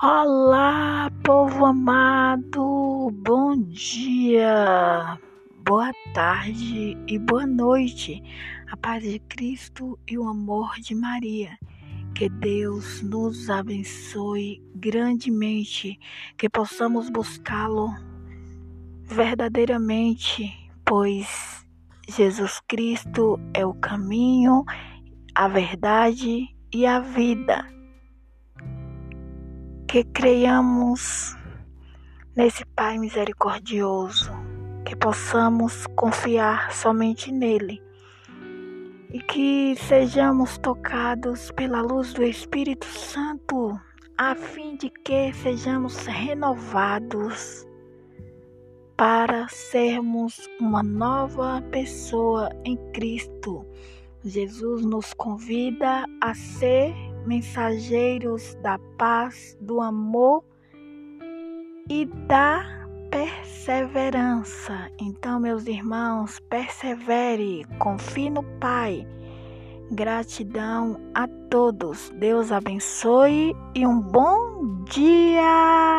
Olá, povo amado, bom dia, boa tarde e boa noite. A paz de Cristo e o amor de Maria. Que Deus nos abençoe grandemente, que possamos buscá-lo verdadeiramente, pois Jesus Cristo é o caminho, a verdade e a vida que creiamos nesse Pai misericordioso, que possamos confiar somente nele e que sejamos tocados pela luz do Espírito Santo, a fim de que sejamos renovados para sermos uma nova pessoa em Cristo. Jesus nos convida a ser mensageiros da paz, do amor e da perseverança. Então, meus irmãos, persevere, confie no Pai. Gratidão a todos. Deus abençoe e um bom dia!